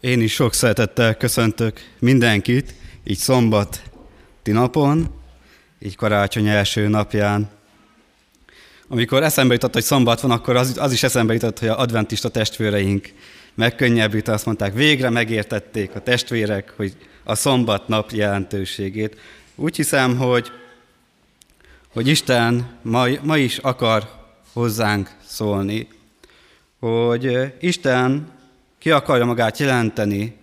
Én is sok szeretettel köszöntök mindenkit, így szombati napon, így karácsony első napján. Amikor eszembe jutott, hogy szombat van, akkor az, az is eszembe jutott, hogy a adventista testvéreink megkönnyebbít, azt mondták, végre megértették a testvérek, hogy a szombat nap jelentőségét. Úgy hiszem, hogy, hogy Isten ma, ma is akar hozzánk szólni, hogy Isten ki akarja magát jelenteni,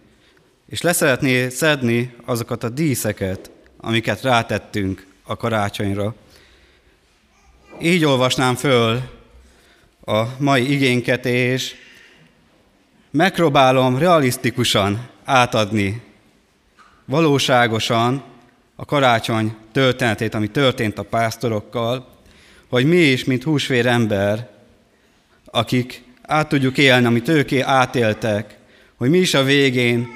és leszeretné szedni azokat a díszeket, amiket rátettünk a karácsonyra. Így olvasnám föl a mai igénket, és megpróbálom realisztikusan átadni, valóságosan a karácsony történetét, ami történt a pásztorokkal, hogy mi is, mint húsvér ember, akik át tudjuk élni, amit ők átéltek, hogy mi is a végén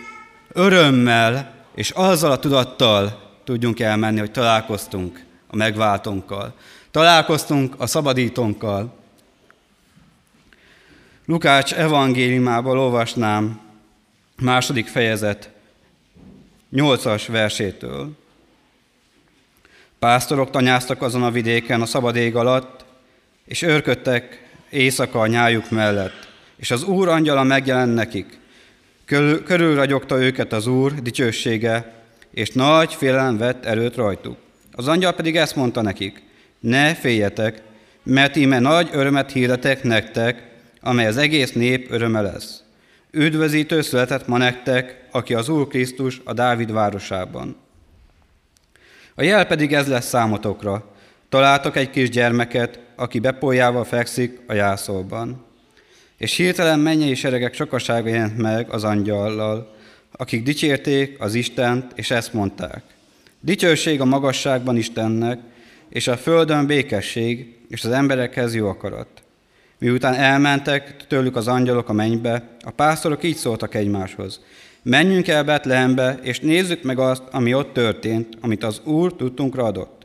örömmel és azzal a tudattal tudjunk elmenni, hogy találkoztunk a megváltónkkal. Találkoztunk a szabadítónkkal. Lukács evangéliumából olvasnám második fejezet nyolcas versétől. Pásztorok tanyáztak azon a vidéken a szabad ég alatt, és őrködtek éjszaka a nyájuk mellett, és az Úr angyala megjelent nekik. Körül, körülragyogta őket az Úr dicsősége, és nagy félelem vett erőt rajtuk. Az angyal pedig ezt mondta nekik, ne féljetek, mert íme nagy örömet hirdetek nektek, amely az egész nép öröme lesz. Üdvözítő született ma nektek, aki az Úr Krisztus a Dávid városában. A jel pedig ez lesz számotokra. Találtok egy kis gyermeket, aki bepoljával fekszik a jászolban. És hirtelen mennyei seregek sokasága jelent meg az angyallal, akik dicsérték az Istent, és ezt mondták. Dicsőség a magasságban Istennek, és a földön békesség, és az emberekhez jó akarat. Miután elmentek tőlük az angyalok a mennybe, a pásztorok így szóltak egymáshoz. Menjünk el Betlehembe, és nézzük meg azt, ami ott történt, amit az Úr tudtunkra adott.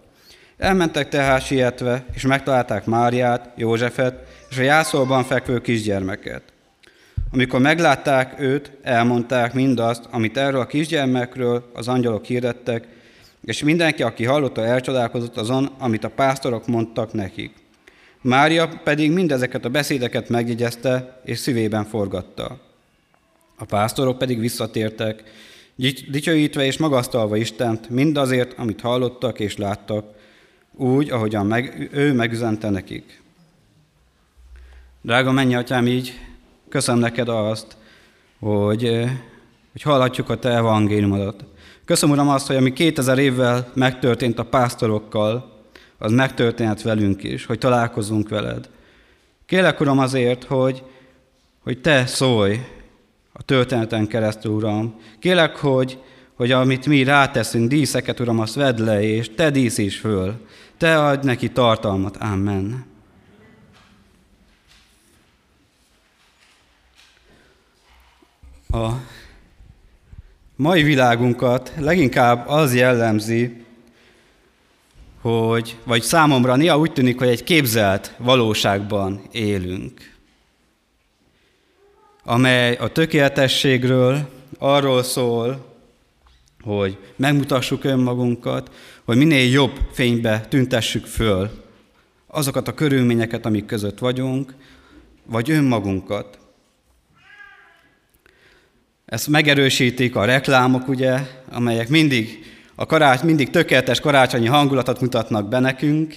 Elmentek tehát sietve, és megtalálták Máriát, Józsefet és a jászolban fekvő kisgyermeket. Amikor meglátták őt, elmondták mindazt, amit erről a kisgyermekről az angyalok hirdettek, és mindenki, aki hallotta, elcsodálkozott azon, amit a pásztorok mondtak nekik. Mária pedig mindezeket a beszédeket megjegyezte, és szívében forgatta. A pásztorok pedig visszatértek, dicsőítve és magasztalva Istent mindazért, amit hallottak és láttak, úgy, ahogyan meg, ő megüzente nekik. Drága mennyi atyám, így köszönöm neked azt, hogy, eh, hogy hallhatjuk a te evangéliumodat. Köszönöm, Uram, azt, hogy ami 2000 évvel megtörtént a pásztorokkal, az megtörténhet velünk is, hogy találkozunk veled. Kérlek, Uram, azért, hogy, hogy Te szólj a történeten keresztül, Uram. Kérlek, hogy, hogy amit mi ráteszünk, díszeket, Uram, azt vedd le, és Te díszíts föl. Te adj neki tartalmat. Amen. A mai világunkat leginkább az jellemzi, hogy, vagy számomra néha úgy tűnik, hogy egy képzelt valóságban élünk, amely a tökéletességről arról szól, hogy megmutassuk önmagunkat, hogy minél jobb fénybe tüntessük föl azokat a körülményeket, amik között vagyunk, vagy önmagunkat. Ezt megerősítik a reklámok, ugye, amelyek mindig, a karács, mindig tökéletes karácsonyi hangulatot mutatnak be nekünk,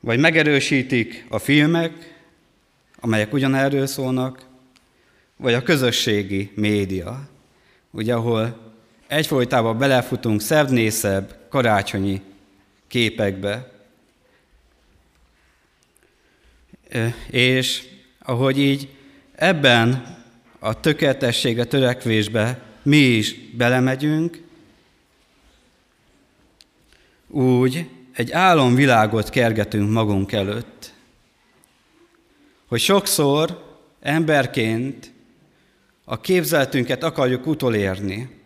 vagy megerősítik a filmek, amelyek ugyanerről szólnak, vagy a közösségi média, ugye, ahol egyfolytában belefutunk szebb-nészebb karácsonyi képekbe. És ahogy így ebben a tökéletességre, törekvésbe mi is belemegyünk, úgy egy álomvilágot kergetünk magunk előtt. Hogy sokszor emberként a képzeltünket akarjuk utolérni.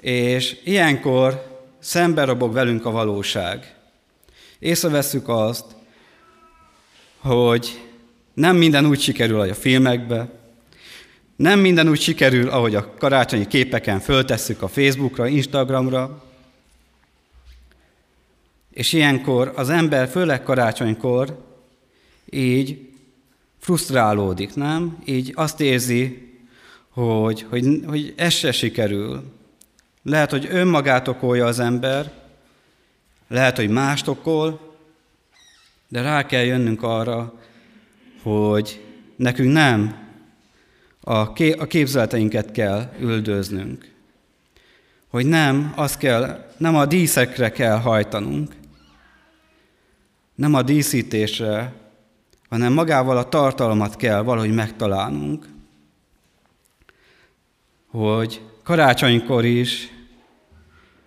És ilyenkor szembe robog velünk a valóság. Észreveszünk azt, hogy Nem minden úgy sikerül, ahogy a filmekbe. Nem minden úgy sikerül, ahogy a karácsonyi képeken föltesszük a Facebookra, Instagramra. És ilyenkor az ember, főleg karácsonykor, így frusztrálódik, nem? Így azt érzi, hogy, hogy, hogy ez se sikerül. Lehet, hogy önmagát okolja az ember, lehet, hogy mást okol, de rá kell jönnünk arra, hogy nekünk nem a képzeleteinket kell üldöznünk. Hogy nem, az kell, nem a díszekre kell hajtanunk, nem a díszítésre, hanem magával a tartalmat kell valahogy megtalálnunk. Hogy karácsonykor is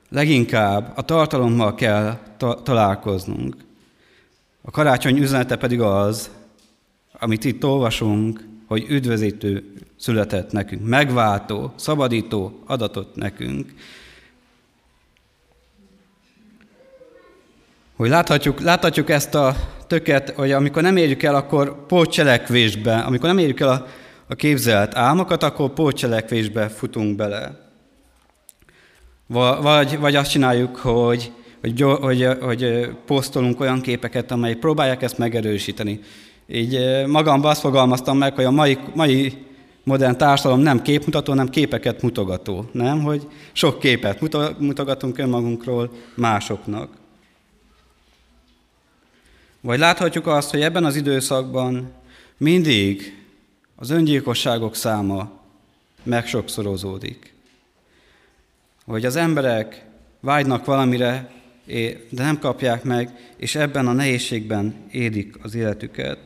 leginkább a tartalommal kell ta- találkoznunk. A karácsony üzenete pedig az, amit itt olvasunk, hogy üdvözítő született nekünk, megváltó, szabadító adatot nekünk. Hogy láthatjuk, láthatjuk ezt a töket, hogy amikor nem érjük el, akkor pótcselekvésbe, amikor nem érjük el a, a képzelt álmokat, akkor pótcselekvésbe futunk bele. Vagy, vagy azt csináljuk, hogy, hogy, hogy, hogy posztolunk olyan képeket, amelyek próbálják ezt megerősíteni. Így magamban azt fogalmaztam meg, hogy a mai, mai modern társadalom nem képmutató, hanem képeket mutogató. Nem, hogy sok képet mutogatunk önmagunkról másoknak. Vagy láthatjuk azt, hogy ebben az időszakban mindig az öngyilkosságok száma megsokszorozódik. Hogy az emberek vágynak valamire, de nem kapják meg, és ebben a nehézségben élik az életüket.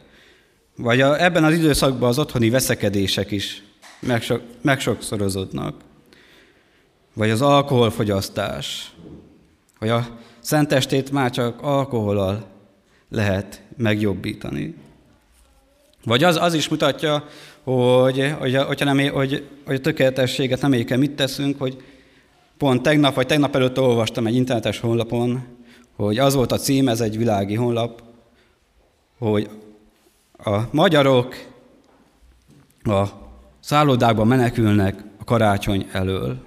Vagy ebben az időszakban az otthoni veszekedések is megsok, megsokszorozódnak. Vagy az alkoholfogyasztás. Vagy a szentestét már csak alkoholal lehet megjobbítani. Vagy az, az is mutatja, hogy, hogy, hogyha nem, hogy, hogy a tökéletességet nem éljük mit teszünk, hogy pont tegnap vagy tegnap előtt olvastam egy internetes honlapon, hogy az volt a cím, ez egy világi honlap, hogy a magyarok a szállodákban menekülnek a karácsony elől,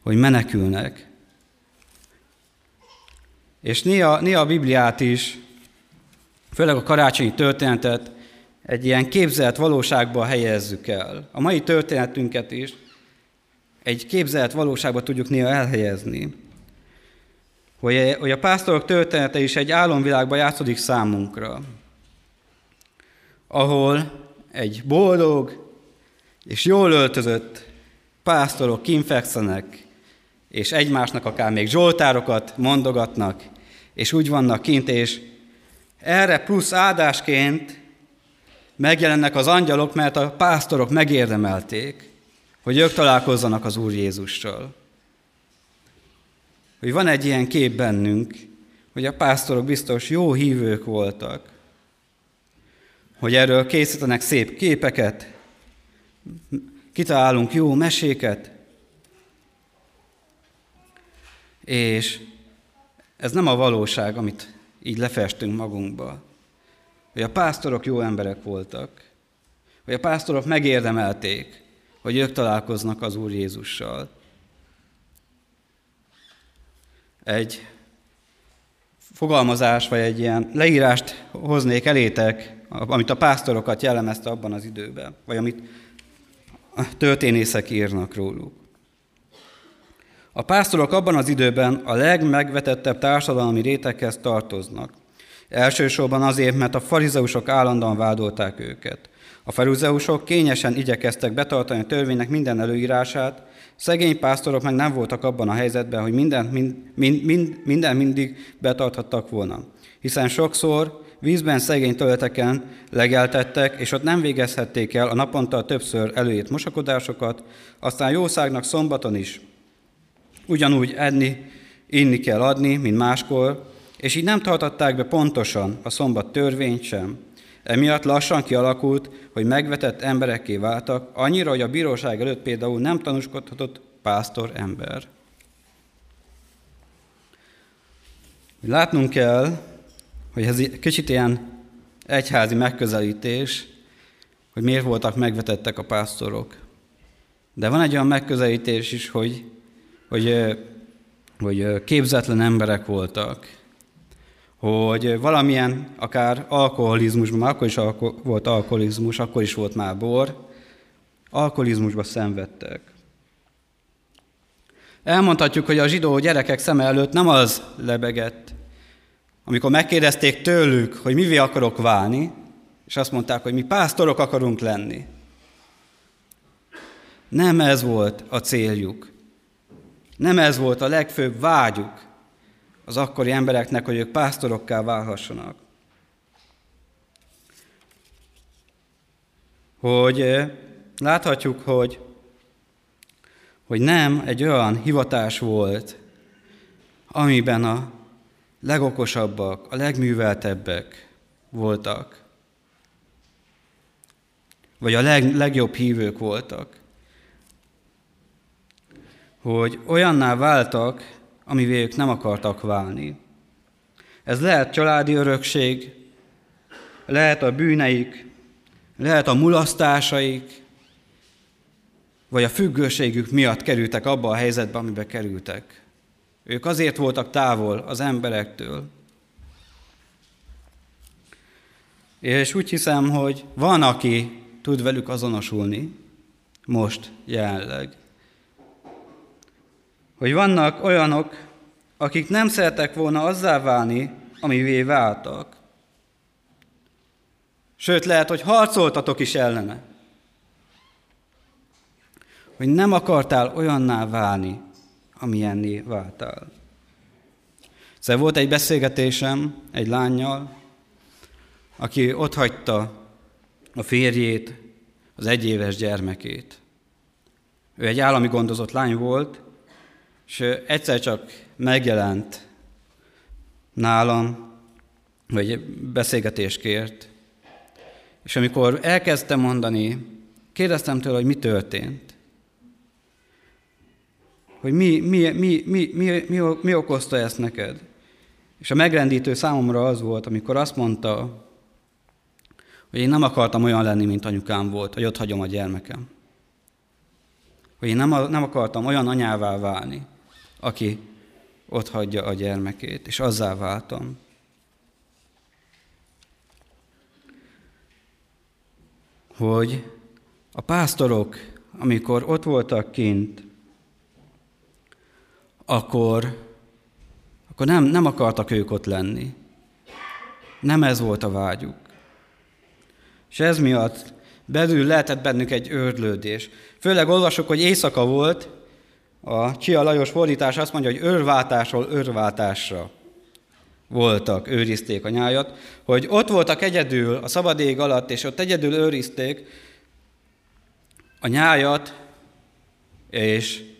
hogy menekülnek. És néha, néha a Bibliát is főleg a karácsonyi történetet egy ilyen képzelt valóságba helyezzük el. A mai történetünket is egy képzelt valóságba tudjuk néha elhelyezni. Hogy, a pásztorok története is egy álomvilágba játszódik számunkra, ahol egy boldog és jól öltözött pásztorok kinfekszenek, és egymásnak akár még zsoltárokat mondogatnak, és úgy vannak kint, és erre plusz áldásként megjelennek az angyalok, mert a pásztorok megérdemelték, hogy ők találkozzanak az Úr Jézussal. Hogy van egy ilyen kép bennünk, hogy a pásztorok biztos jó hívők voltak, hogy erről készítenek szép képeket, kitalálunk jó meséket, és ez nem a valóság, amit így lefestünk magunkba. Hogy a pásztorok jó emberek voltak, hogy a pásztorok megérdemelték, hogy ők találkoznak az Úr Jézussal. Egy fogalmazás, vagy egy ilyen leírást hoznék elétek, amit a pásztorokat jellemezte abban az időben, vagy amit a történészek írnak róluk. A pásztorok abban az időben a legmegvetettebb társadalmi réteghez tartoznak. Elsősorban azért, mert a farizeusok állandóan vádolták őket. A farizeusok kényesen igyekeztek betartani a törvénynek minden előírását, szegény pásztorok meg nem voltak abban a helyzetben, hogy minden, mind, mind, mind, minden mindig betarthattak volna. Hiszen sokszor vízben szegény területeken legeltettek, és ott nem végezhették el a naponta többször előírt mosakodásokat, aztán jószágnak szombaton is ugyanúgy enni, inni kell adni, mint máskor, és így nem tartották be pontosan a szombat törvényt sem. Emiatt lassan kialakult, hogy megvetett emberekké váltak, annyira, hogy a bíróság előtt például nem tanúskodhatott pásztor ember. Látnunk kell, hogy ez kicsit ilyen egyházi megközelítés, hogy miért voltak megvetettek a pásztorok. De van egy olyan megközelítés is, hogy, hogy, hogy képzetlen emberek voltak, hogy valamilyen, akár alkoholizmusban, akkor is alko- volt alkoholizmus, akkor is volt már bor, alkoholizmusba szenvedtek. Elmondhatjuk, hogy a zsidó gyerekek szeme előtt nem az lebegett, amikor megkérdezték tőlük, hogy mivé akarok válni, és azt mondták, hogy mi pásztorok akarunk lenni. Nem ez volt a céljuk. Nem ez volt a legfőbb vágyuk az akkori embereknek, hogy ők pásztorokká válhassanak. Hogy láthatjuk, hogy, hogy nem egy olyan hivatás volt, amiben a legokosabbak, a legműveltebbek voltak, vagy a leg, legjobb hívők voltak, hogy olyanná váltak, amivé ők nem akartak válni. Ez lehet családi örökség, lehet a bűneik, lehet a mulasztásaik, vagy a függőségük miatt kerültek abba a helyzetbe, amibe kerültek. Ők azért voltak távol az emberektől. És úgy hiszem, hogy van, aki tud velük azonosulni, most jelenleg. Hogy vannak olyanok, akik nem szeretek volna azzá válni, amivé váltak. Sőt, lehet, hogy harcoltatok is ellene. Hogy nem akartál olyanná válni, amilyenné váltál. Szóval volt egy beszélgetésem egy lányjal, aki ott hagyta a férjét, az egyéves gyermekét. Ő egy állami gondozott lány volt, és egyszer csak megjelent nálam, vagy beszélgetést kért, és amikor elkezdtem mondani, kérdeztem tőle, hogy mi történt hogy mi, mi, mi, mi, mi, mi, mi okozta ezt neked. És a megrendítő számomra az volt, amikor azt mondta, hogy én nem akartam olyan lenni, mint anyukám volt, hogy ott hagyom a gyermekem. Hogy én nem, nem akartam olyan anyává válni, aki ott hagyja a gyermekét, és azzá váltam. Hogy a pásztorok, amikor ott voltak kint, akkor, akkor nem, nem akartak ők ott lenni. Nem ez volt a vágyuk. És ez miatt belül lehetett bennük egy őrlődés. Főleg olvasok, hogy éjszaka volt, a Csia Lajos fordítás azt mondja, hogy őrváltásról őrváltásra voltak, őrizték a nyájat, hogy ott voltak egyedül a szabad ég alatt, és ott egyedül őrizték a nyájat, és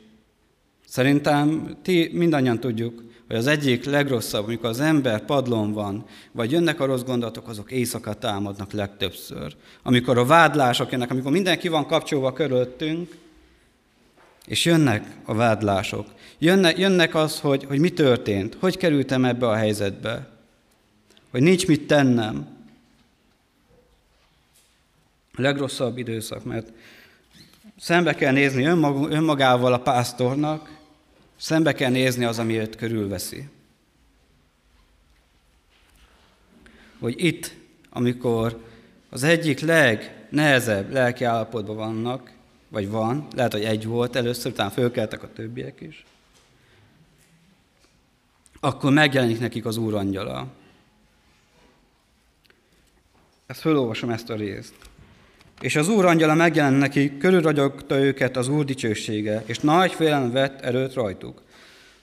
Szerintem ti mindannyian tudjuk, hogy az egyik legrosszabb, amikor az ember padlón van, vagy jönnek a rossz gondolatok, azok éjszaka támadnak legtöbbször. Amikor a vádlások jönnek, amikor mindenki van kapcsolva körülöttünk, és jönnek a vádlások. Jönnek, jönnek az, hogy, hogy mi történt, hogy kerültem ebbe a helyzetbe, hogy nincs mit tennem. A legrosszabb időszak, mert szembe kell nézni önmagával a pásztornak, Szembe kell nézni az, ami őt körülveszi. Hogy itt, amikor az egyik legnehezebb lelki állapotban vannak, vagy van, lehet, hogy egy volt először, utána fölkeltek a többiek is, akkor megjelenik nekik az Úr angyala. Ezt fölolvasom ezt a részt. És az Úr angyala megjelent neki, körülragyogta őket az Úr dicsősége, és nagy félelem vett erőt rajtuk.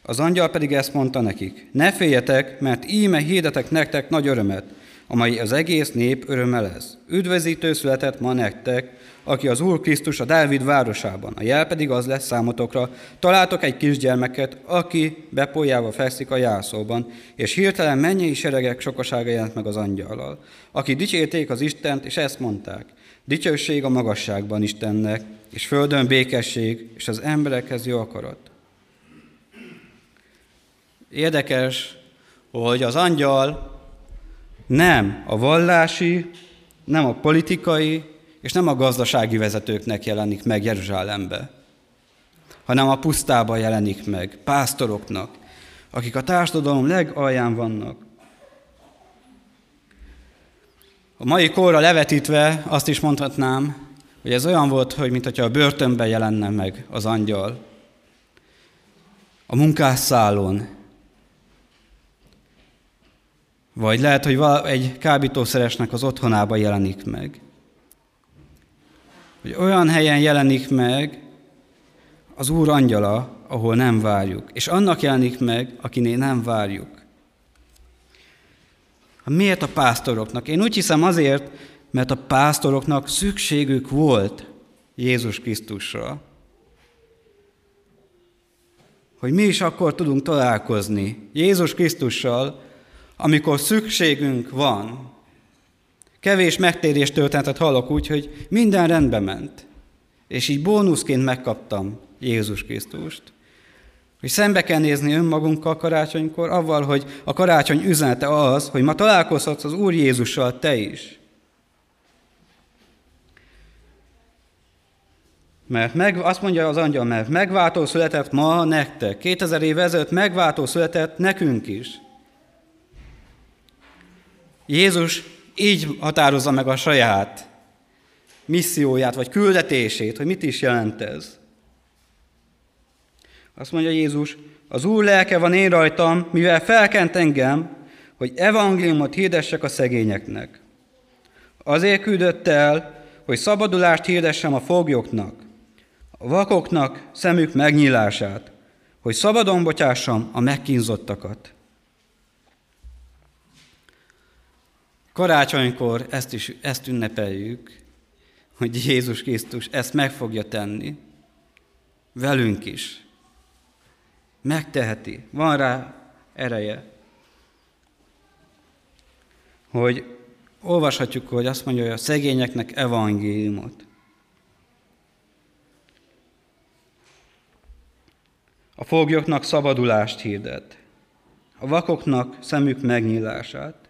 Az angyal pedig ezt mondta nekik, ne féljetek, mert íme hirdetek nektek nagy örömet, amely az egész nép öröme lesz. Üdvözítő született ma nektek, aki az Úr Krisztus a Dávid városában. A jel pedig az lesz számotokra, találtok egy kisgyermeket, aki bepolyába fekszik a jászóban, és hirtelen mennyei seregek sokasága jelent meg az angyallal, aki dicsérték az Istent, és ezt mondták, Dicsőség a magasságban Istennek, és földön békesség, és az emberekhez jó akarat. Érdekes, hogy az angyal nem a vallási, nem a politikai és nem a gazdasági vezetőknek jelenik meg Jeruzsálembe, hanem a pusztában jelenik meg, pásztoroknak, akik a társadalom legalján vannak. A mai korra levetítve azt is mondhatnám, hogy ez olyan volt, hogy mintha a börtönben jelenne meg az angyal. A munkásszálon. Vagy lehet, hogy egy kábítószeresnek az otthonába jelenik meg. Hogy olyan helyen jelenik meg az Úr angyala, ahol nem várjuk. És annak jelenik meg, akinél nem várjuk. Miért a pásztoroknak? Én úgy hiszem azért, mert a pásztoroknak szükségük volt Jézus Krisztusra. Hogy mi is akkor tudunk találkozni Jézus Krisztussal, amikor szükségünk van. Kevés megtérés történetet hallok úgy, hogy minden rendbe ment. És így bónuszként megkaptam Jézus Krisztust. Hogy szembe kell nézni önmagunkkal karácsonykor, avval, hogy a karácsony üzenete az, hogy ma találkozhatsz az Úr Jézussal te is. Mert meg, azt mondja az angyal, mert megváltó született ma nektek. 2000 év ezelőtt megváltó született nekünk is. Jézus így határozza meg a saját misszióját, vagy küldetését, hogy mit is jelent ez. Azt mondja Jézus, az Úr lelke van én rajtam, mivel felkent engem, hogy evangéliumot hirdessek a szegényeknek. Azért küldött el, hogy szabadulást hirdessem a foglyoknak, a vakoknak szemük megnyílását, hogy szabadon bocsássam a megkínzottakat. Karácsonykor ezt is ezt ünnepeljük, hogy Jézus Krisztus ezt meg fogja tenni. Velünk is. Megteheti. Van rá ereje. Hogy olvashatjuk, hogy azt mondja, hogy a szegényeknek evangéliumot. A foglyoknak szabadulást hirdet, a vakoknak szemük megnyílását,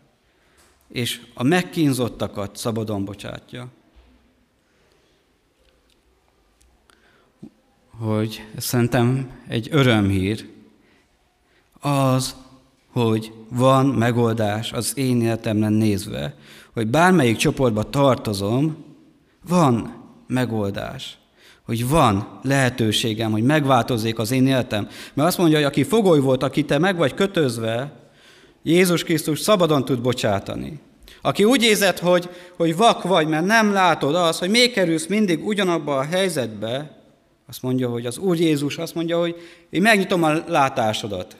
és a megkínzottakat szabadon bocsátja. Hogy szerintem egy örömhír az, hogy van megoldás az én életemre nézve, hogy bármelyik csoportba tartozom, van megoldás hogy van lehetőségem, hogy megváltozzék az én életem. Mert azt mondja, hogy aki fogoly volt, aki te meg vagy kötözve, Jézus Krisztus szabadon tud bocsátani. Aki úgy érzed, hogy, hogy vak vagy, mert nem látod azt, hogy még kerülsz mindig ugyanabba a helyzetbe, azt mondja, hogy az Úr Jézus azt mondja, hogy én megnyitom a látásodat.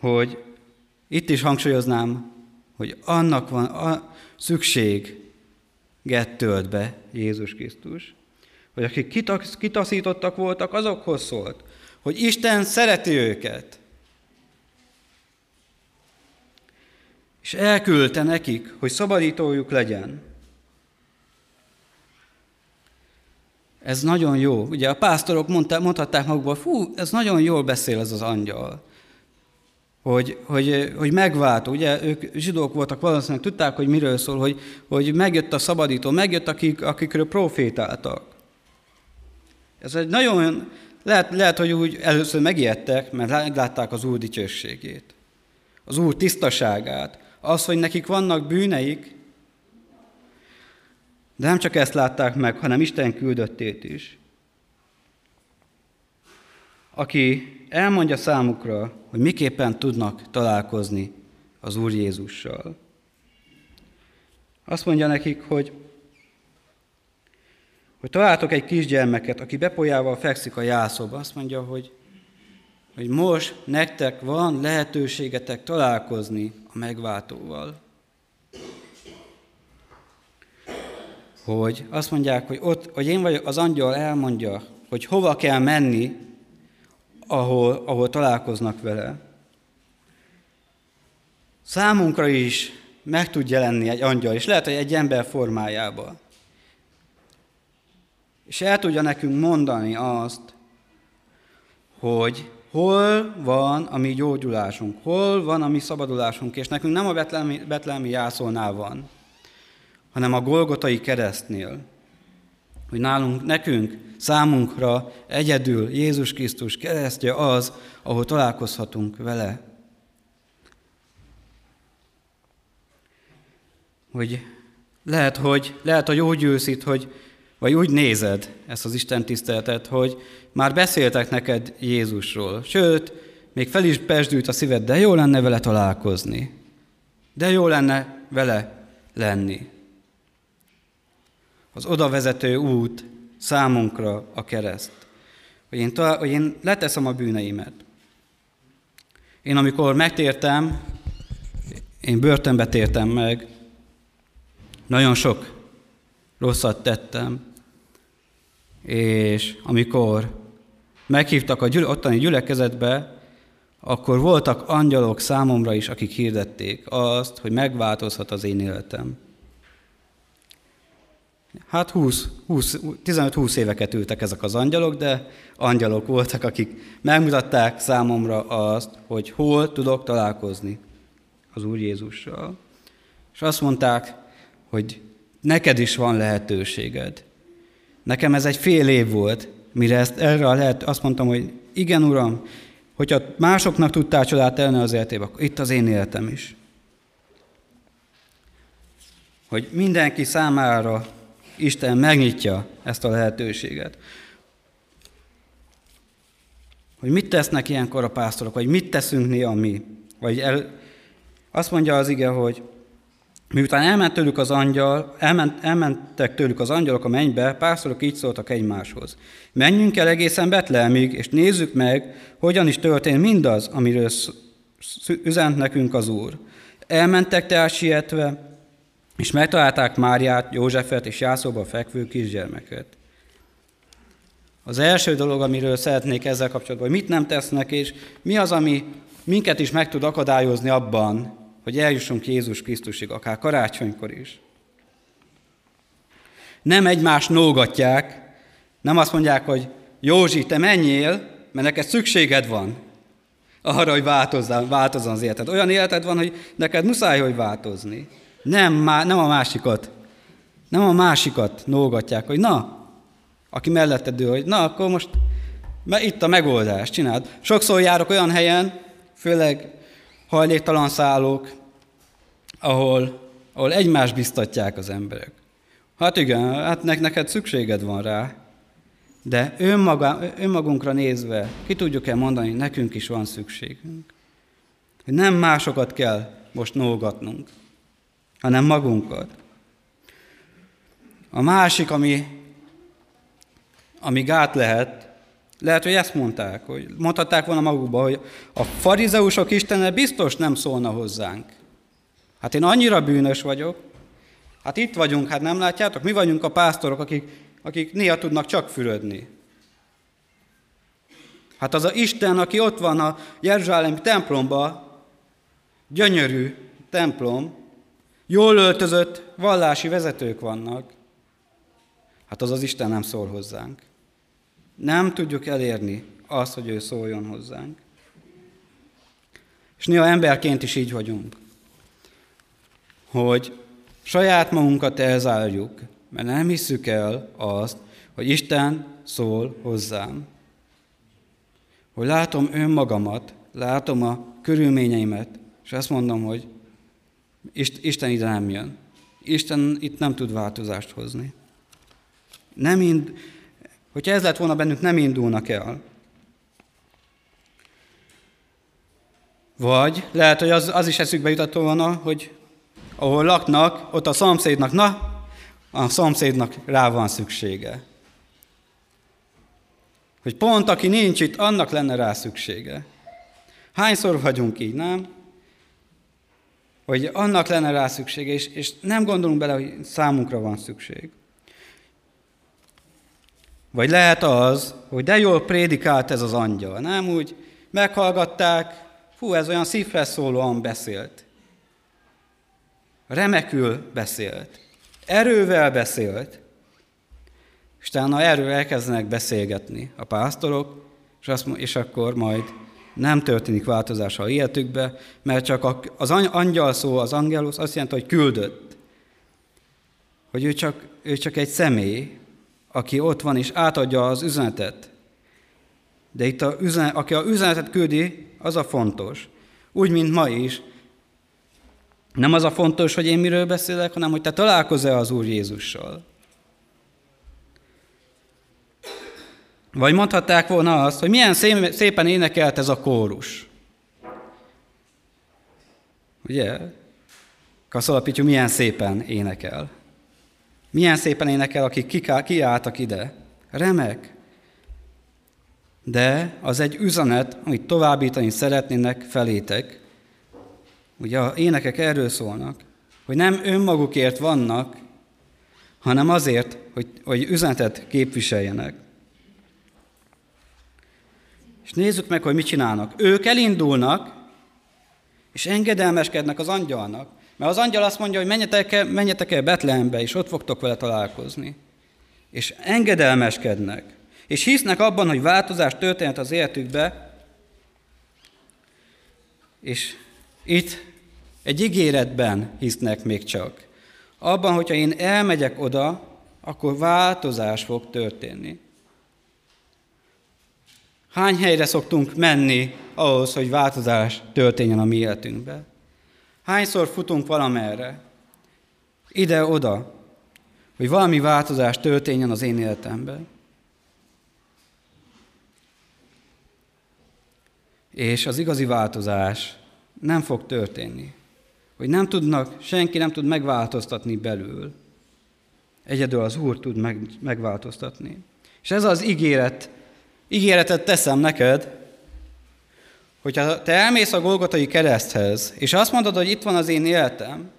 Hogy itt is hangsúlyoznám, hogy annak van, a, szükséget tölt be Jézus Krisztus, hogy akik kitaszítottak voltak, azokhoz szólt, hogy Isten szereti őket, és elküldte nekik, hogy szabadítójuk legyen. Ez nagyon jó. Ugye a pásztorok mondta, mondhatták magukból, fú, ez nagyon jól beszél ez az angyal hogy, hogy, hogy megváltó. Ugye ők zsidók voltak, valószínűleg tudták, hogy miről szól, hogy, hogy megjött a szabadító, megjött, akik, akikről profétáltak. Ez egy nagyon, lehet, lehet, hogy úgy először megijedtek, mert meglátták az Úr dicsőségét, az Úr tisztaságát, az, hogy nekik vannak bűneik, de nem csak ezt látták meg, hanem Isten küldöttét is aki elmondja számukra, hogy miképpen tudnak találkozni az Úr Jézussal. Azt mondja nekik, hogy, hogy találtok egy kisgyermeket, aki bepolyával fekszik a jászóba. Azt mondja, hogy, hogy most nektek van lehetőségetek találkozni a megváltóval. Hogy azt mondják, hogy ott, hogy én vagyok, az angyal elmondja, hogy hova kell menni, ahol, ahol találkoznak vele. Számunkra is meg tud jelenni egy angyal, és lehet, hogy egy ember formájába. És el tudja nekünk mondani azt, hogy hol van a mi gyógyulásunk, hol van a mi szabadulásunk, és nekünk nem a betlemi, betlemi jászolnál van, hanem a Golgotai keresztnél. Hogy nálunk, nekünk, számunkra egyedül Jézus Krisztus keresztje az, ahol találkozhatunk vele. Hogy lehet, hogy, lehet, hogy úgy ülsz itt, hogy, vagy úgy nézed ezt az Isten tiszteletet, hogy már beszéltek neked Jézusról. Sőt, még fel is pesdült a szíved, de jó lenne vele találkozni. De jó lenne vele lenni. Az oda vezető út számunkra a kereszt. Hogy én, talál, hogy én leteszem a bűneimet. Én amikor megtértem, én börtönbe tértem meg, nagyon sok rosszat tettem, és amikor meghívtak a gyüle, ottani gyülekezetbe, akkor voltak angyalok számomra is, akik hirdették azt, hogy megváltozhat az én életem. Hát 20, 20, 15-20 éveket ültek ezek az angyalok, de angyalok voltak, akik megmutatták számomra azt, hogy hol tudok találkozni az Úr Jézussal. És azt mondták, hogy neked is van lehetőséged. Nekem ez egy fél év volt, mire ezt erre lehet, azt mondtam, hogy igen, Uram, hogyha másoknak tudtál csodát tenni az életében, akkor itt az én életem is. Hogy mindenki számára Isten megnyitja ezt a lehetőséget. Hogy mit tesznek ilyenkor a pásztorok, vagy mit teszünk néha mi. Vagy el, azt mondja az ige, hogy Miután elment tőlük az angyal, elment, elmentek tőlük az angyalok a mennybe, pásztorok így szóltak egymáshoz. Menjünk el egészen Betlehemig, és nézzük meg, hogyan is történt mindaz, amiről üzent nekünk az Úr. Elmentek tehát sietve, és megtalálták Máriát, Józsefet és Jászóba fekvő kisgyermeket. Az első dolog, amiről szeretnék ezzel kapcsolatban, hogy mit nem tesznek, és mi az, ami minket is meg tud akadályozni abban, hogy eljussunk Jézus Krisztusig, akár karácsonykor is. Nem egymást nógatják, nem azt mondják, hogy Józsi, te menjél, mert neked szükséged van arra, hogy változzon, változzon az életed. Olyan életed van, hogy neked muszáj, hogy változni. Nem, nem a másikat. Nem a másikat nógatják, hogy na, aki melletted ül, hogy na, akkor most itt a megoldás, csináld. Sokszor járok olyan helyen, főleg hajléktalan szállók, ahol, ahol egymást biztatják az emberek. Hát igen, hát neked szükséged van rá, de önmaga, önmagunkra nézve ki tudjuk-e mondani, nekünk is van szükségünk. Hogy nem másokat kell most nógatnunk, hanem magunkat. A másik, ami, ami gát lehet, lehet, hogy ezt mondták, hogy mondhatták volna magukba, hogy a farizeusok Istene biztos nem szólna hozzánk. Hát én annyira bűnös vagyok, hát itt vagyunk, hát nem látjátok? Mi vagyunk a pásztorok, akik, akik néha tudnak csak fürödni. Hát az a Isten, aki ott van a Jeruzsálemi templomba, gyönyörű templom, jól öltözött vallási vezetők vannak, hát az az Isten nem szól hozzánk. Nem tudjuk elérni azt, hogy ő szóljon hozzánk. És néha emberként is így vagyunk hogy saját magunkat elzárjuk, mert nem hiszük el azt, hogy Isten szól hozzám. Hogy látom önmagamat, látom a körülményeimet, és azt mondom, hogy Isten ide nem jön. Isten itt nem tud változást hozni. Nem ind, hogyha ez lett volna bennünk, nem indulnak el. Vagy lehet, hogy az, az is eszükbe jutott volna, hogy ahol laknak, ott a szomszédnak, na, a szomszédnak rá van szüksége. Hogy pont aki nincs itt, annak lenne rá szüksége. Hányszor vagyunk így, nem? Hogy annak lenne rá szüksége, és, és nem gondolunk bele, hogy számunkra van szükség. Vagy lehet az, hogy de jól prédikált ez az angyal, nem? Úgy meghallgatták, hú, ez olyan szívre szólóan beszélt remekül beszélt, erővel beszélt, és utána erről elkezdenek beszélgetni a pásztorok, és, azt, és akkor majd nem történik változás a életükbe, mert csak az angyal szó, az angelus azt jelenti, hogy küldött. Hogy ő csak, ő csak egy személy, aki ott van és átadja az üzenetet. De itt a üzenet, aki a üzenetet küldi, az a fontos. Úgy, mint ma is. Nem az a fontos, hogy én miről beszélek, hanem hogy te találkozol az Úr Jézussal. Vagy mondhatták volna azt, hogy milyen szépen énekelt ez a kórus. Ugye? Kaszolapítjuk, milyen szépen énekel. Milyen szépen énekel, akik kiálltak ide. Remek. De az egy üzenet, amit továbbítani szeretnének felétek. Ugye a énekek erről szólnak, hogy nem önmagukért vannak, hanem azért, hogy, hogy üzenetet képviseljenek. És nézzük meg, hogy mit csinálnak. Ők elindulnak, és engedelmeskednek az angyalnak. Mert az angyal azt mondja, hogy menjetek el, menjetek el Betlehembe, és ott fogtok vele találkozni. És engedelmeskednek. És hisznek abban, hogy változás történhet az életükbe, és itt egy ígéretben hisznek még csak. Abban, hogyha én elmegyek oda, akkor változás fog történni. Hány helyre szoktunk menni ahhoz, hogy változás történjen a mi életünkben? Hányszor futunk valamerre? Ide-oda, hogy valami változás történjen az én életemben. És az igazi változás nem fog történni. Hogy nem tudnak, senki nem tud megváltoztatni belül. Egyedül az Úr tud meg, megváltoztatni. És ez az ígéret, ígéretet teszem neked, hogyha te elmész a Golgotai kereszthez, és azt mondod, hogy itt van az én életem,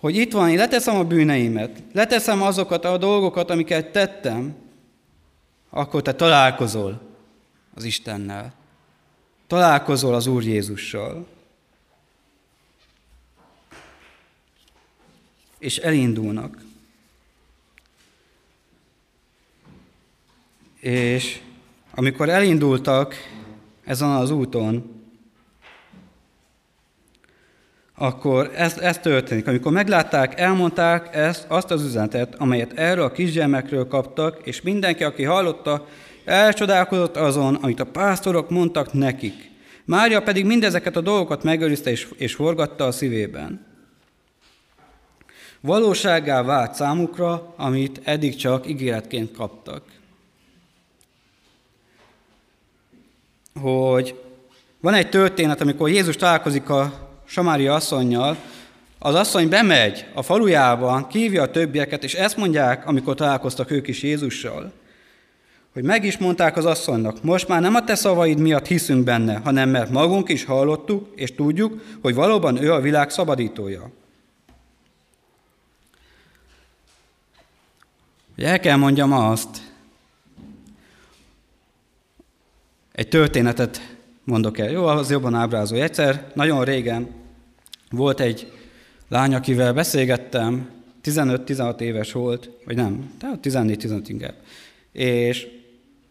hogy itt van, én leteszem a bűneimet, leteszem azokat a dolgokat, amiket tettem, akkor te találkozol az Istennel. Találkozol az Úr Jézussal. És elindulnak. És amikor elindultak ezen az úton, akkor ez, ez történik. Amikor meglátták, elmondták ezt, azt az üzenetet, amelyet erről a kisgyermekről kaptak, és mindenki, aki hallotta, elcsodálkozott azon, amit a pásztorok mondtak nekik. Mária pedig mindezeket a dolgokat megőrizte és, és forgatta a szívében. Valóságá vált számukra, amit eddig csak ígéretként kaptak. hogy van egy történet, amikor Jézus találkozik a Samária asszonynal, az asszony bemegy a falujába, kívja a többieket, és ezt mondják, amikor találkoztak ők is Jézussal, hogy meg is mondták az asszonynak, most már nem a te szavaid miatt hiszünk benne, hanem mert magunk is hallottuk, és tudjuk, hogy valóban ő a világ szabadítója. El kell mondjam azt, Egy történetet mondok el. Jó, az jobban ábrázolja. Egyszer, nagyon régen volt egy lány, akivel beszélgettem, 15-16 éves volt, vagy nem, tehát 14-15 inkább. És,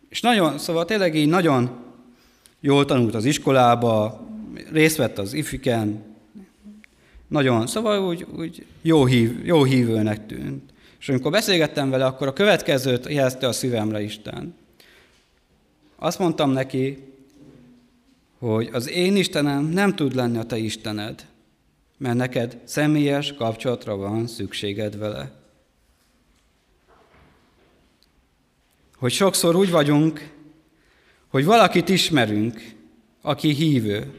és nagyon, szóval tényleg így nagyon jól tanult az iskolába, részt vett az ifiken, nagyon, szóval úgy, úgy jó, hív, jó hívőnek tűnt. És amikor beszélgettem vele, akkor a következőt jelezte a szívemre Isten. Azt mondtam neki, hogy az én Istenem nem tud lenni a te Istened, mert neked személyes kapcsolatra van szükséged vele. Hogy sokszor úgy vagyunk, hogy valakit ismerünk, aki hívő.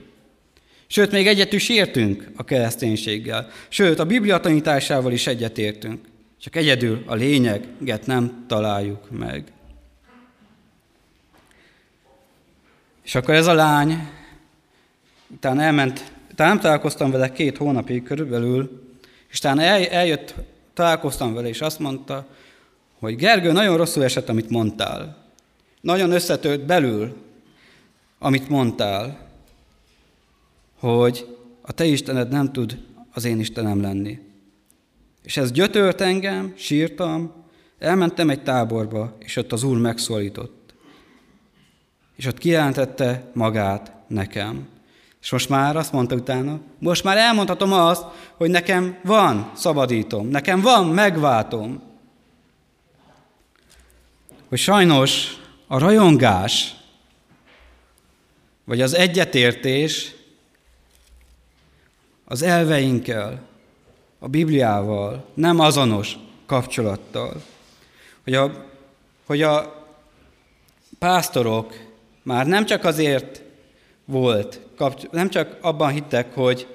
Sőt, még egyet is értünk a kereszténységgel. Sőt, a Biblia tanításával is egyetértünk. Csak egyedül a lényeget nem találjuk meg. És akkor ez a lány, utána elment, utána nem találkoztam vele két hónapig körülbelül, és utána el, eljött, találkoztam vele, és azt mondta, hogy Gergő, nagyon rosszul esett, amit mondtál. Nagyon összetört belül, amit mondtál, hogy a te Istened nem tud az én Istenem lenni. És ez gyötört engem, sírtam, elmentem egy táborba, és ott az Úr megszólított. és ott kijelentette magát nekem. És most már azt mondta utána, most már elmondhatom azt, hogy nekem van szabadítom, nekem van megváltom. Hogy sajnos a rajongás, vagy az egyetértés az elveinkkel, a Bibliával nem azonos kapcsolattal. Hogy a, hogy a pásztorok már nem csak azért volt, nem csak abban hittek, hogy,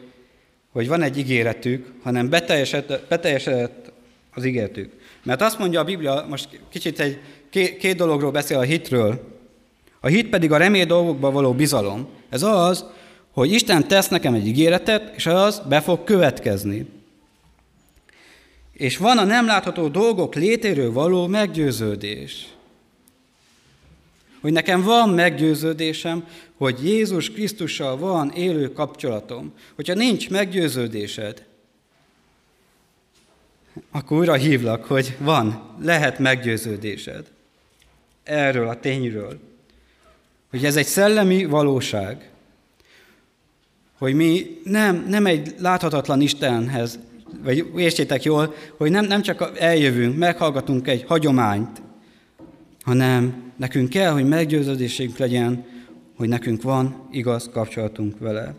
hogy van egy ígéretük, hanem beteljesedett, beteljesedett az ígéretük. Mert azt mondja a Biblia, most kicsit egy két, két dologról beszél a hitről. A hit pedig a remély dolgokba való bizalom. Ez az, hogy Isten tesz nekem egy ígéretet, és az be fog következni. És van a nem látható dolgok létéről való meggyőződés. Hogy nekem van meggyőződésem, hogy Jézus Krisztussal van élő kapcsolatom. Hogyha nincs meggyőződésed, akkor újra hívlak, hogy van, lehet meggyőződésed erről a tényről. Hogy ez egy szellemi valóság. Hogy mi nem, nem egy láthatatlan Istenhez, vagy értsétek jól, hogy nem, nem csak eljövünk, meghallgatunk egy hagyományt, hanem nekünk kell, hogy meggyőződésünk legyen, hogy nekünk van igaz kapcsolatunk vele.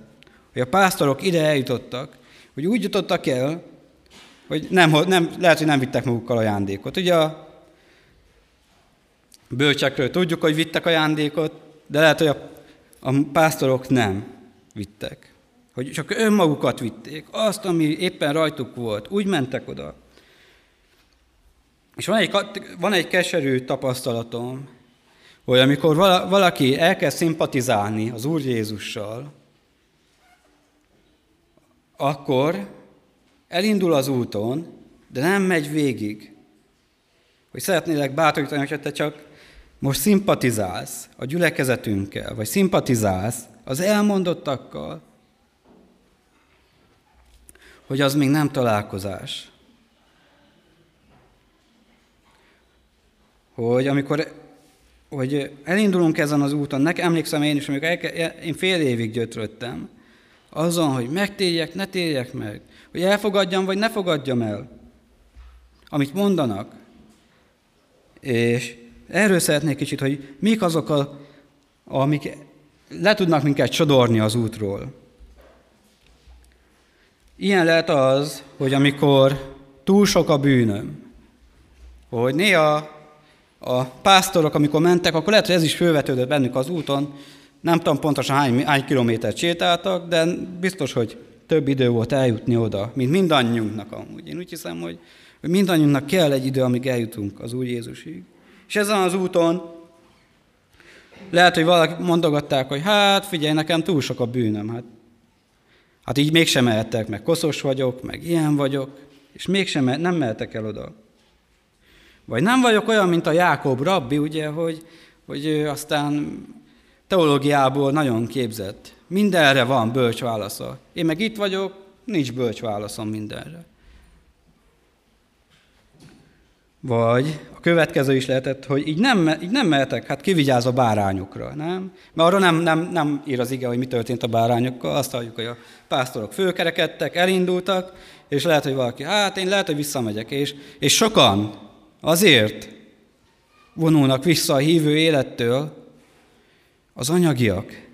Hogy a pásztorok ide eljutottak, hogy úgy jutottak el, hogy nem, nem, lehet, hogy nem vittek magukkal ajándékot. Ugye a bölcsekről tudjuk, hogy vittek ajándékot, de lehet, hogy a, a pásztorok nem vittek. Hogy csak önmagukat vitték, azt, ami éppen rajtuk volt, úgy mentek oda. És van egy, van egy keserű tapasztalatom, hogy amikor valaki elkezd szimpatizálni az Úr Jézussal, akkor elindul az úton, de nem megy végig. Hogy szeretnélek bátorítani, hogy te csak most szimpatizálsz a gyülekezetünkkel, vagy szimpatizálsz az elmondottakkal, hogy az még nem találkozás. Hogy amikor hogy elindulunk ezen az úton, nekem emlékszem én is, amikor elke, én fél évig gyötröttem, azon, hogy megtérjek, ne térjek meg, hogy elfogadjam, vagy ne fogadjam el, amit mondanak. És erről szeretnék kicsit, hogy mik azok, a, amik le tudnak minket csodorni az útról. Ilyen lehet az, hogy amikor túl sok a bűnöm, hogy néha a pásztorok, amikor mentek, akkor lehet, hogy ez is fölvetődött bennük az úton, nem tudom pontosan hány, hány kilométert sétáltak, de biztos, hogy több idő volt eljutni oda, mint mindannyiunknak amúgy. Én úgy hiszem, hogy, hogy mindannyiunknak kell egy idő, amíg eljutunk az Úr Jézusig. És ezen az úton lehet, hogy valaki mondogatták, hogy hát figyelj, nekem túl sok a bűnöm. Hát, hát így mégsem mehettek, meg koszos vagyok, meg ilyen vagyok, és mégsem nem mehetek el oda. Vagy nem vagyok olyan, mint a Jákob rabbi, ugye, hogy, hogy aztán teológiából nagyon képzett. Mindenre van bölcs válasza. Én meg itt vagyok, nincs bölcs válaszom mindenre. Vagy a következő is lehetett, hogy így nem, így nem mehetek, hát kivigyáz a bárányokra, nem? Mert arra nem, nem, nem ír az ige, hogy mi történt a bárányokkal, azt halljuk, hogy a pásztorok fölkerekedtek, elindultak, és lehet, hogy valaki, hát én lehet, hogy visszamegyek, és, és sokan azért vonulnak vissza a hívő élettől az anyagiak.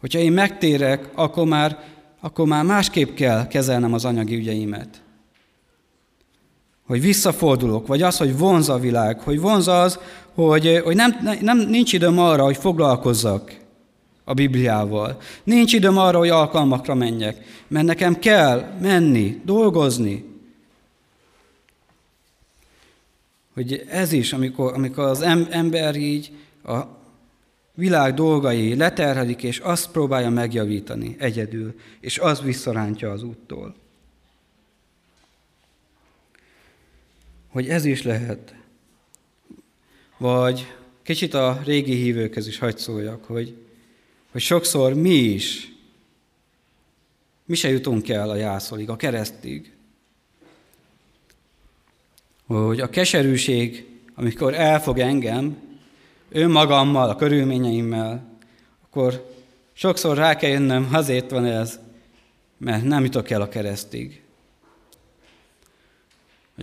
Hogyha én megtérek, akkor már, akkor már másképp kell kezelnem az anyagi ügyeimet hogy visszafordulok, vagy az, hogy vonz a világ, hogy vonz az, hogy, hogy nem, nem, nincs időm arra, hogy foglalkozzak a Bibliával. Nincs időm arra, hogy alkalmakra menjek, mert nekem kell menni, dolgozni. Hogy ez is, amikor, amikor az ember így a világ dolgai leterhelik, és azt próbálja megjavítani egyedül, és az visszarántja az úttól. Hogy ez is lehet. Vagy kicsit a régi hívőkhez is hagyd szóljak, hogy, hogy sokszor mi is, mi se jutunk el a jászolig, a keresztig. Hogy a keserűség, amikor elfog engem, önmagammal, a körülményeimmel, akkor sokszor rá kell jönnöm, azért van ez, mert nem jutok el a keresztig.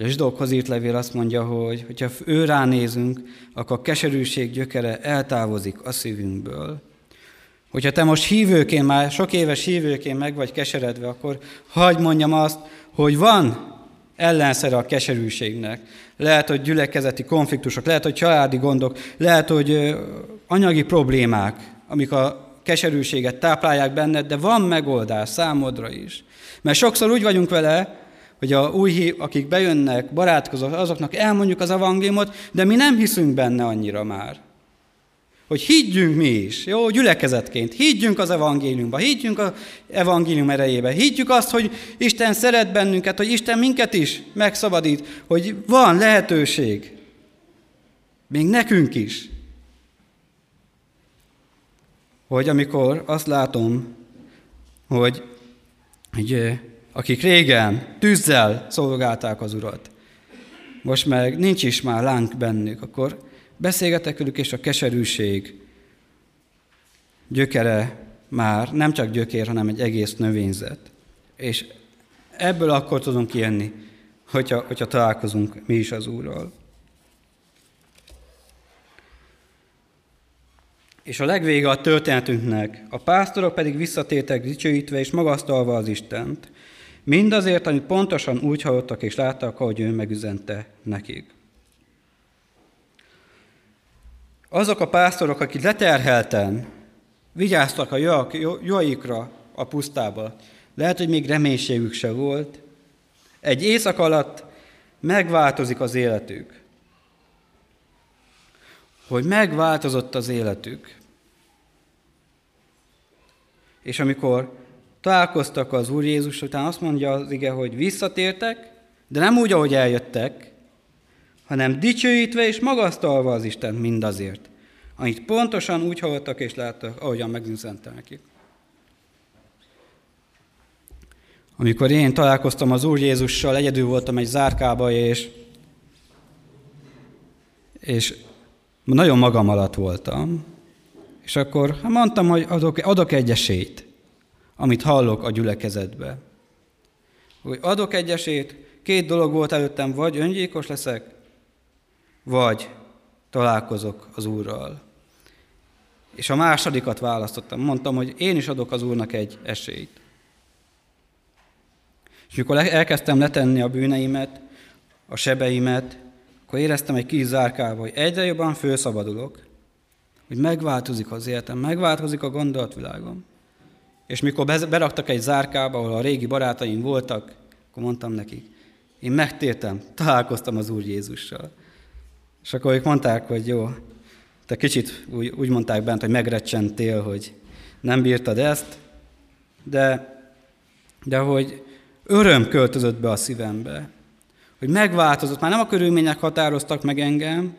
A zsidókhoz írt levél azt mondja, hogy hogyha ő ránézünk, akkor a keserűség gyökere eltávozik a szívünkből. Hogyha te most hívőként, már sok éves hívőként meg vagy keseredve, akkor hagyd mondjam azt, hogy van ellenszere a keserűségnek. Lehet, hogy gyülekezeti konfliktusok, lehet, hogy családi gondok, lehet, hogy anyagi problémák, amik a keserűséget táplálják benned, de van megoldás számodra is. Mert sokszor úgy vagyunk vele, hogy a új, akik bejönnek, barátkozok, azoknak elmondjuk az evangéliumot, de mi nem hiszünk benne annyira már. Hogy higgyünk mi is, jó, gyülekezetként, higgyünk az evangéliumba, higgyünk az evangélium erejébe, higgyük azt, hogy Isten szeret bennünket, hogy Isten minket is megszabadít, hogy van lehetőség, még nekünk is, hogy amikor azt látom, hogy, hogy akik régen tűzzel szolgálták az Urat, most meg nincs is már láng bennük, akkor beszélgetek velük, és a keserűség gyökere már nem csak gyökér, hanem egy egész növényzet. És ebből akkor tudunk kijönni, hogyha, hogyha találkozunk mi is az Úrral. És a legvége a történetünknek, a pásztorok pedig visszatértek dicsőítve és magasztalva az Istent. Mindazért, amit pontosan úgy hallottak és láttak, ahogy ő megüzente nekik. Azok a pásztorok, akik leterhelten vigyáztak a jóikra a pusztába, lehet, hogy még reménységük se volt, egy éjszak alatt megváltozik az életük. Hogy megváltozott az életük. És amikor találkoztak az Úr Jézus után, azt mondja az ige, hogy visszatértek, de nem úgy, ahogy eljöttek, hanem dicsőítve és magasztalva az Isten mindazért, amit pontosan úgy hallottak és láttak, ahogyan megüzenте nekik. Amikor én találkoztam az Úr Jézussal, egyedül voltam egy zárkába, és, és nagyon magam alatt voltam, és akkor hát mondtam, hogy adok, adok egy esélyt amit hallok a gyülekezetbe. Hogy adok egy esélyt, két dolog volt előttem, vagy öngyilkos leszek, vagy találkozok az Úrral. És a másodikat választottam. Mondtam, hogy én is adok az Úrnak egy esélyt. És mikor elkezdtem letenni a bűneimet, a sebeimet, akkor éreztem egy kis zárkába, hogy egyre jobban fölszabadulok, hogy megváltozik az életem, megváltozik a gondolatvilágom. És mikor beraktak egy zárkába, ahol a régi barátaim voltak, akkor mondtam nekik, én megtértem, találkoztam az Úr Jézussal. És akkor ők mondták, hogy jó, te kicsit úgy, úgy mondták bent, hogy megrecsentél, hogy nem bírtad ezt, de, de hogy öröm költözött be a szívembe, hogy megváltozott, már nem a körülmények határoztak meg engem,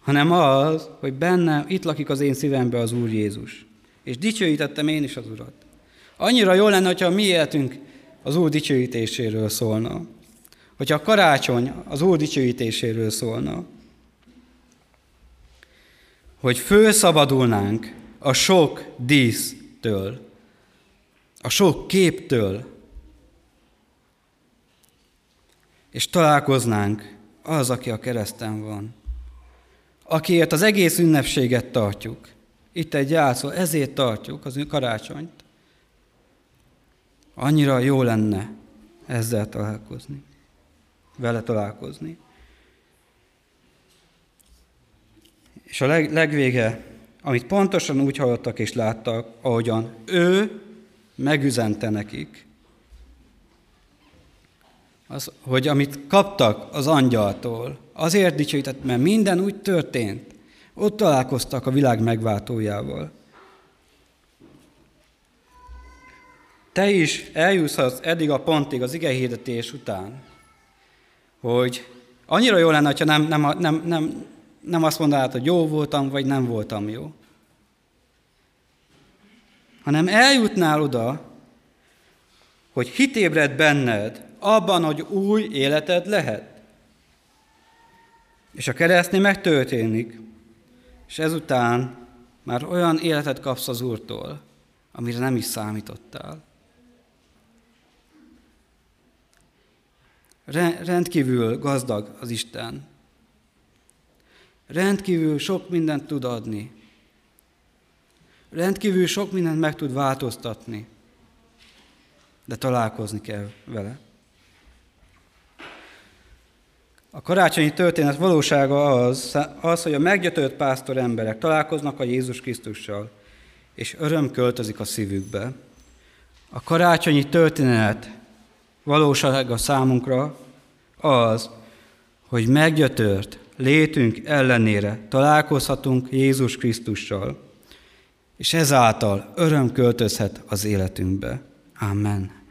hanem az, hogy benne itt lakik az én szívembe az Úr Jézus. És dicsőítettem én is az Urat. Annyira jó lenne, hogyha a mi életünk az Úr dicsőítéséről szólna. Hogyha a karácsony az Úr dicsőítéséről szólna. Hogy fölszabadulnánk a sok dísztől, a sok képtől, és találkoznánk az, aki a kereszten van, akiért az egész ünnepséget tartjuk. Itt egy játszó, ezért tartjuk az karácsonyt. Annyira jó lenne ezzel találkozni, vele találkozni. És a leg, legvége, amit pontosan úgy hallottak és láttak, ahogyan ő megüzente nekik, az, hogy amit kaptak az angyaltól, azért dicsőített, mert minden úgy történt. Ott találkoztak a világ megváltójával. Te is eljuthatsz eddig a pontig az ige hirdetés után, hogy annyira jó lenne, ha nem, nem, nem, nem, nem azt mondanád, hogy jó voltam, vagy nem voltam jó. Hanem eljutnál oda, hogy hitébred benned abban, hogy új életed lehet. És a keresztnél megtörténik, és ezután már olyan életet kapsz az Úrtól, amire nem is számítottál. Rendkívül gazdag az Isten. Rendkívül sok mindent tud adni. Rendkívül sok mindent meg tud változtatni. De találkozni kell vele. A karácsonyi történet valósága az, az, hogy a meggyötört pásztor emberek találkoznak a Jézus Krisztussal, és öröm költözik a szívükbe. A karácsonyi történet valósága számunkra az, hogy meggyötört létünk ellenére találkozhatunk Jézus Krisztussal, és ezáltal öröm költözhet az életünkbe. Amen.